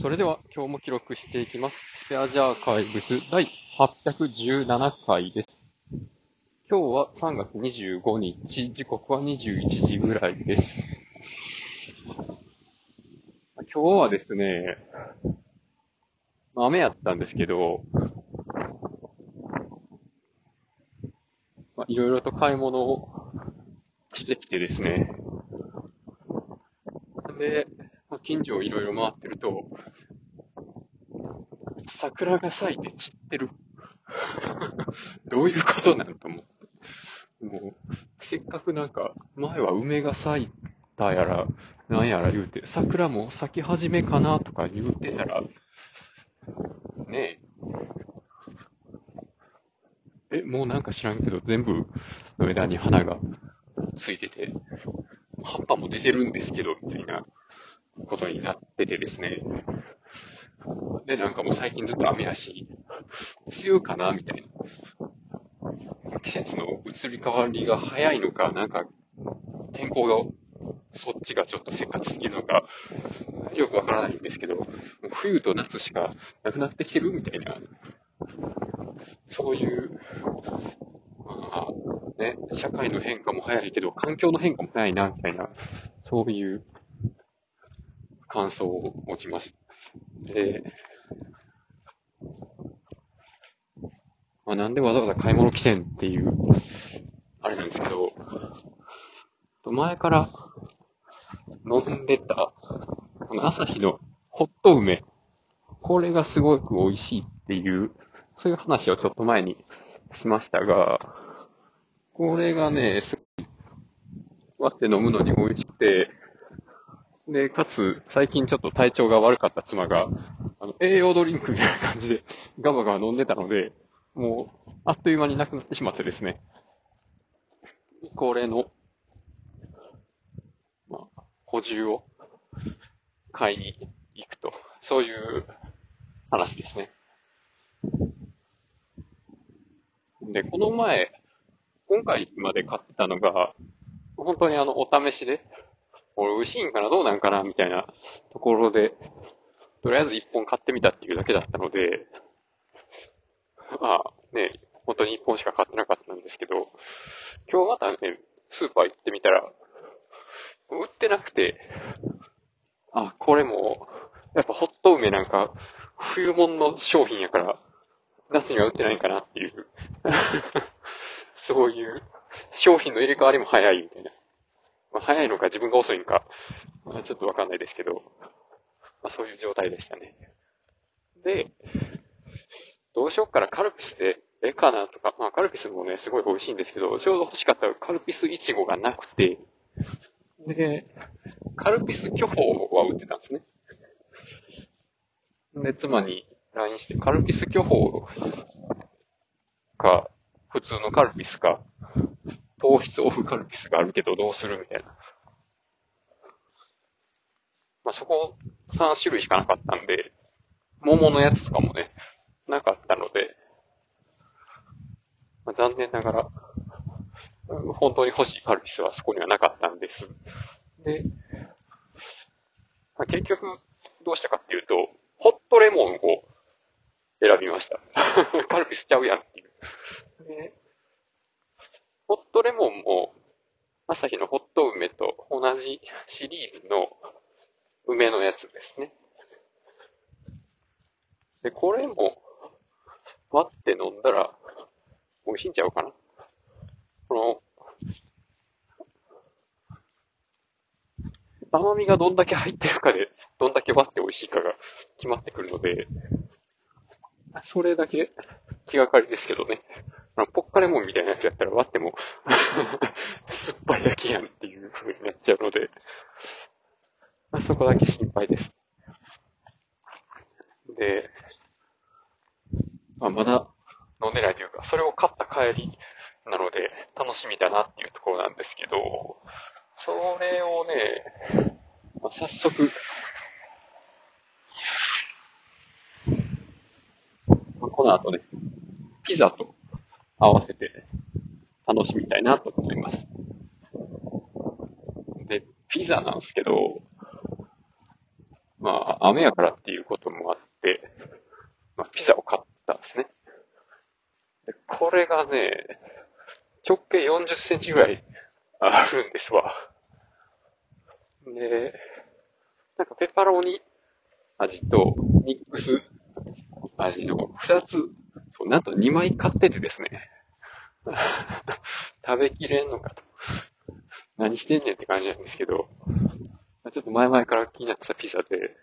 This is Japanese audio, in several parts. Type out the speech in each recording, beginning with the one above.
それでは今日も記録していきます。スペアジャーカイブス第817回です。今日は3月25日、時刻は21時ぐらいです。今日はですね、雨やったんですけど、いろいろと買い物をしてきてですね。で、まあ、近所をいろいろ回ってると、桜が咲いて散ってる。どういうことなんと思って。もう、せっかくなんか、前は梅が咲いたやら、なんやら言うて、桜も咲き始めかなとか言うてたら、ねえ。え、もうなんか知らんけど、全部の枝に花がついてて、葉っぱも出てるんですけど、みたいなことになっててですね。で、なんかもう最近ずっと雨やし、梅雨かなみたいな。季節の移り変わりが早いのか、なんか、天候が、そっちがちょっとせっかちすぎるのか、よくわからないんですけど、冬と夏しかなくなってきてるみたいな、そういう、まあ、ね、社会の変化も早いけど、環境の変化も早いな、みたいな、そういう感想を持ちます。で、まあ、なんでわざわざ買い物来てんっていう、あれなんですけど、前から飲んでた、この朝日のホット梅、これがすごく美味しいっていう、そういう話をちょっと前にしましたが、これがね、す割って飲むのに美味しくて、で、かつ、最近ちょっと体調が悪かった妻が、あの、栄養ドリンクみたいな感じでガバガバ飲んでたので、もう、あっという間になくなってしまってですね。恒例の、まあ、補充を買いに行くと、そういう話ですね。で、この前、今回まで買ってたのが、本当にあの、お試しで、これ美味しいんかなどうなんかなみたいなところで、とりあえず一本買ってみたっていうだけだったので、まあね、本当に一本しか買ってなかったんですけど、今日またね、スーパー行ってみたら、売ってなくて、あ、これも、やっぱホット梅なんか、冬物の商品やから、夏には売ってないかなっていう、そういう、商品の入れ替わりも早いみたいな。まあ、早いのか自分が遅いのか、まあ、ちょっとわかんないですけど、まあ、そういう状態でしたね。で、どうしよっからカルピスでええかなとか、まあカルピスもね、すごい美味しいんですけど、ちょうど欲しかったカルピスイチゴがなくて、で、カルピス巨峰は売ってたんですね。で、妻に LINE して、カルピス巨峰か、普通のカルピスか、糖質オフカルピスがあるけどどうするみたいな。まあ、そこ3種類しかなかったんで、桃のやつとかもね、なかったので、まあ、残念ながら、本当に欲しいカルピスはそこにはなかったんです。で、まあ、結局、どうしたかっていうと、ホットレモンを選びました。カルピスちゃうやんっていう。でホットレモンも、朝日のホット梅と同じシリーズの梅のやつですね。で、これも割って飲んだら美味しいんちゃうかな。この、甘みがどんだけ入ってるかで、どんだけ割って美味しいかが決まってくるので、それだけ気がかりですけどね。ポッカレモンみたいなやつやったら割っても 酸っぱいだけやんっていう風になっちゃうので、そこだけ心配です。で、まあ、まだ飲んでないというか、それを買った帰りなので、楽しみだなっていうところなんですけど、それをね、まあ、早速、まあ、この後ね、ピザと合わせて楽しみたいなと思います。で、ピザなんですけど、まあ、雨やからっていうこともあって、まあ、ピザを買った。これがね、直径40センチぐらいあるんですわ。で、なんかペパロニ味とミックス味の2つ、なんと2枚買っててですね。食べきれんのかと。何してんねんって感じなんですけど、ちょっと前々から気になってたピザで、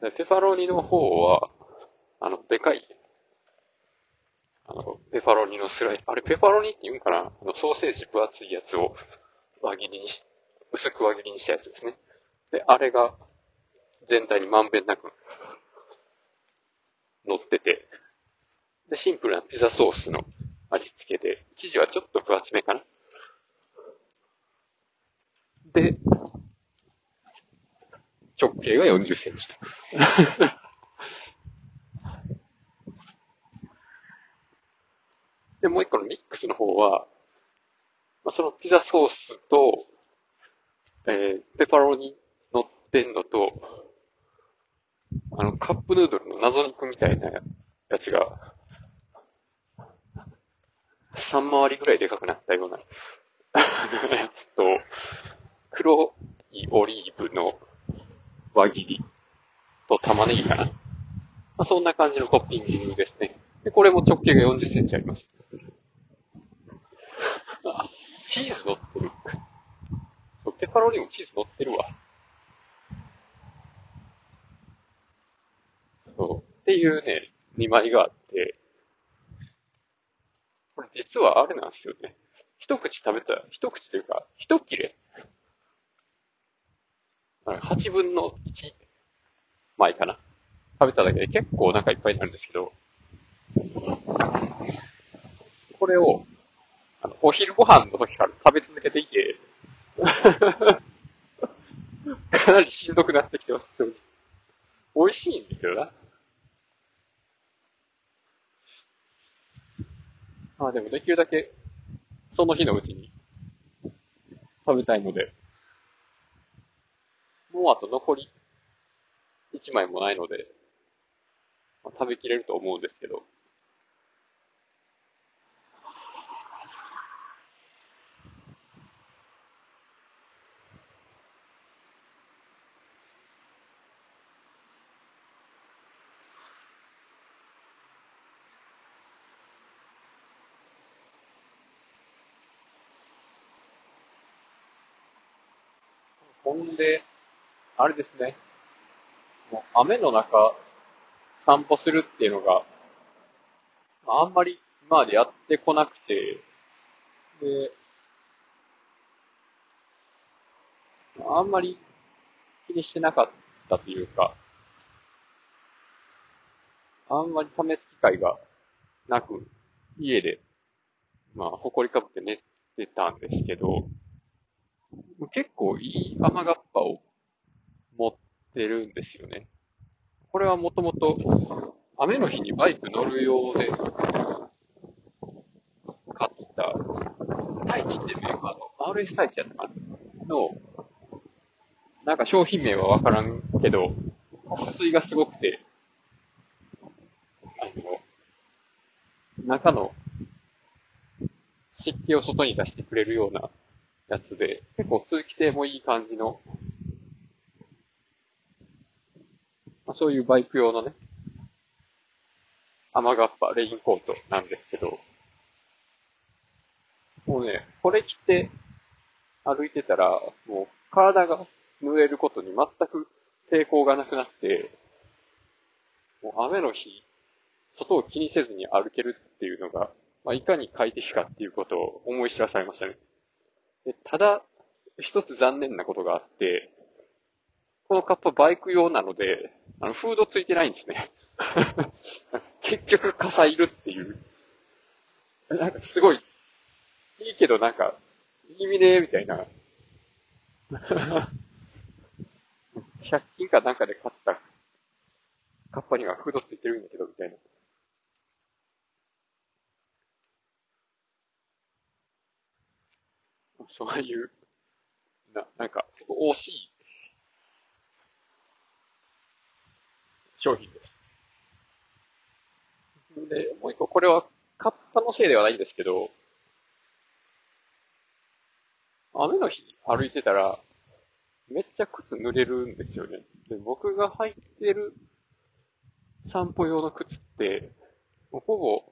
でペパロニの方は、あの、でかい、あの、ペパロニのスライス、あれペパロニって言うんかな？あの、ソーセージ分厚いやつを輪切りにし、薄く輪切りにしたやつですね。で、あれが全体にまんべんなく乗ってて、で、シンプルなピザソースの味付けで、生地はちょっと分厚めかな。で、直径が40センチと。で、もう一個のミックスの方は、まあ、そのピザソースと、えー、ペパロニ乗ってんのと、あの、カップヌードルの謎肉みたいなやつが、3回りぐらいでかくなったような やつと、黒いオリーブの輪切りと玉ねぎかな。まあ、そんな感じのトッピングですね。で、これも直径が40センチあります。チーズ乗ってる。ペパロニもチーズ乗ってるわ。そう。っていうね、2枚があって、これ実はあれなんですよね。一口食べたら、一口というか、一切れ。8分の1枚かな。食べただけで結構お腹いっぱいになるんですけど、これを、お昼ご飯の時から食べ続けていて、かなりしんどくなってきてます、正直。美味しいんですよな。まあでもできるだけ、その日のうちに食べたいので、もうあと残り1枚もないので、まあ、食べきれると思うんですけど。ほんで、あれですね。もう雨の中、散歩するっていうのが、あんまり今までやってこなくて、で、あんまり気にしてなかったというか、あんまり試す機会がなく、家で、まあ、埃かぶって寝てたんですけど、結構いい雨がっぱを持ってるんですよね。これはもともと雨の日にバイク乗る用で買った太一ってメーカーの RS 太一やったの、なんか商品名はわからんけど、撥水がすごくて、あの、中の湿気を外に出してくれるようなやつで、結構通気性もいい感じの、まあ、そういうバイク用のね、雨がっぱ、レインコートなんですけど、もうね、これ着て歩いてたら、もう体が濡れることに全く抵抗がなくなって、もう雨の日、外を気にせずに歩けるっていうのが、まあ、いかに快適かっていうことを思い知らされましたね。でただ、一つ残念なことがあって、このカッパバイク用なので、あの、フードついてないんですね。結局、傘いるっていう。なんかすごい、いいけどなんか、意味ねえみたいな。100均かなんかで買ったカッパにはフードついてるんだけど、みたいな。そういう、な、なんか、惜しい商品です。で、もう一個、これは、カッパのせいではないんですけど、雨の日歩いてたら、めっちゃ靴濡れるんですよね。で、僕が履いてる散歩用の靴って、ほぼ、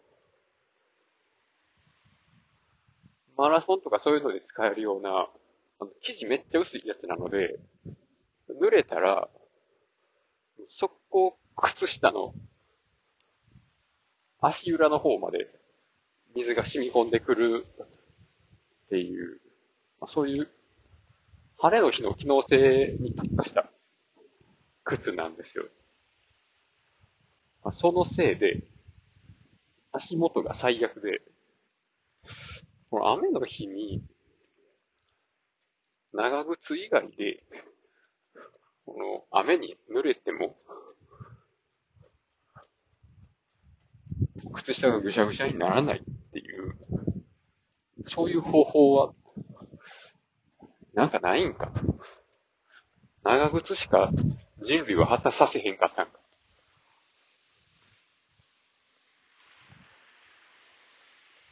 マラソンとかそういうので使えるような、あの生地めっちゃ薄いやつなので、濡れたら、速攻靴下の足裏の方まで水が染み込んでくるっていう、まあ、そういう晴れの日の機能性に特化した靴なんですよ。まあ、そのせいで、足元が最悪で、雨の日に、長靴以外で、この雨に濡れても、靴下がぐしゃぐしゃにならないっていう、そういう方法は、なんかないんか。長靴しか人類は果たさせへんかったんか。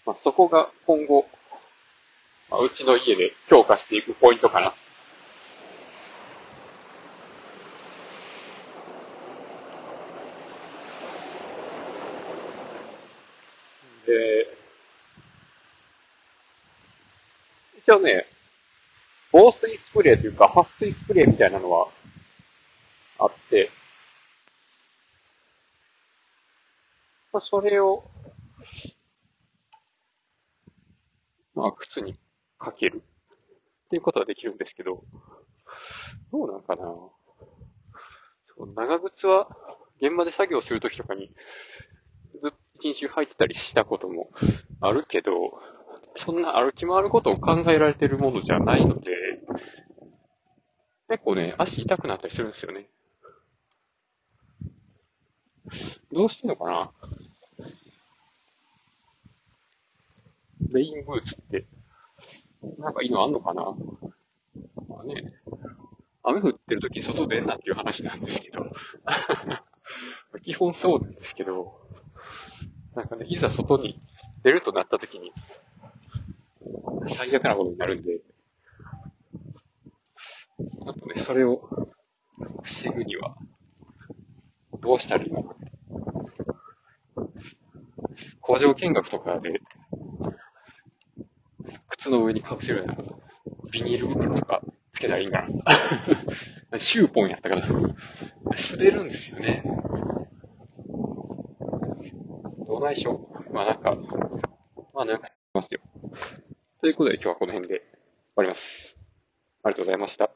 まあ、そこが今後、まあ、うちの家で強化していくポイントかな。で、一応ね、防水スプレーというか、撥水スプレーみたいなのはあって、まあ、それを、まあ、靴にかける。っていうことはできるんですけど、どうなんかな。長靴は現場で作業するときとかにずっと一日入ってたりしたこともあるけど、そんな歩き回ることを考えられてるものじゃないので、結構ね、足痛くなったりするんですよね。どうしてんのかな。レインブーツって、なんかいいのあんのかなまあね、雨降ってる時に外出んなっていう話なんですけど、基本そうなんですけど、なんかね、いざ外に出るとなった時に、最悪なことになるんで、あとね、それを防ぐには、どうしたらいいのか。工場見学とかで、靴の上にかぶせるような、ビニール袋とかつけたらいいんかな。シューポンやったから、滑るんですよね。どないしょまあなんか、まあなんか、ますよ。ということで今日はこの辺で終わります。ありがとうございました。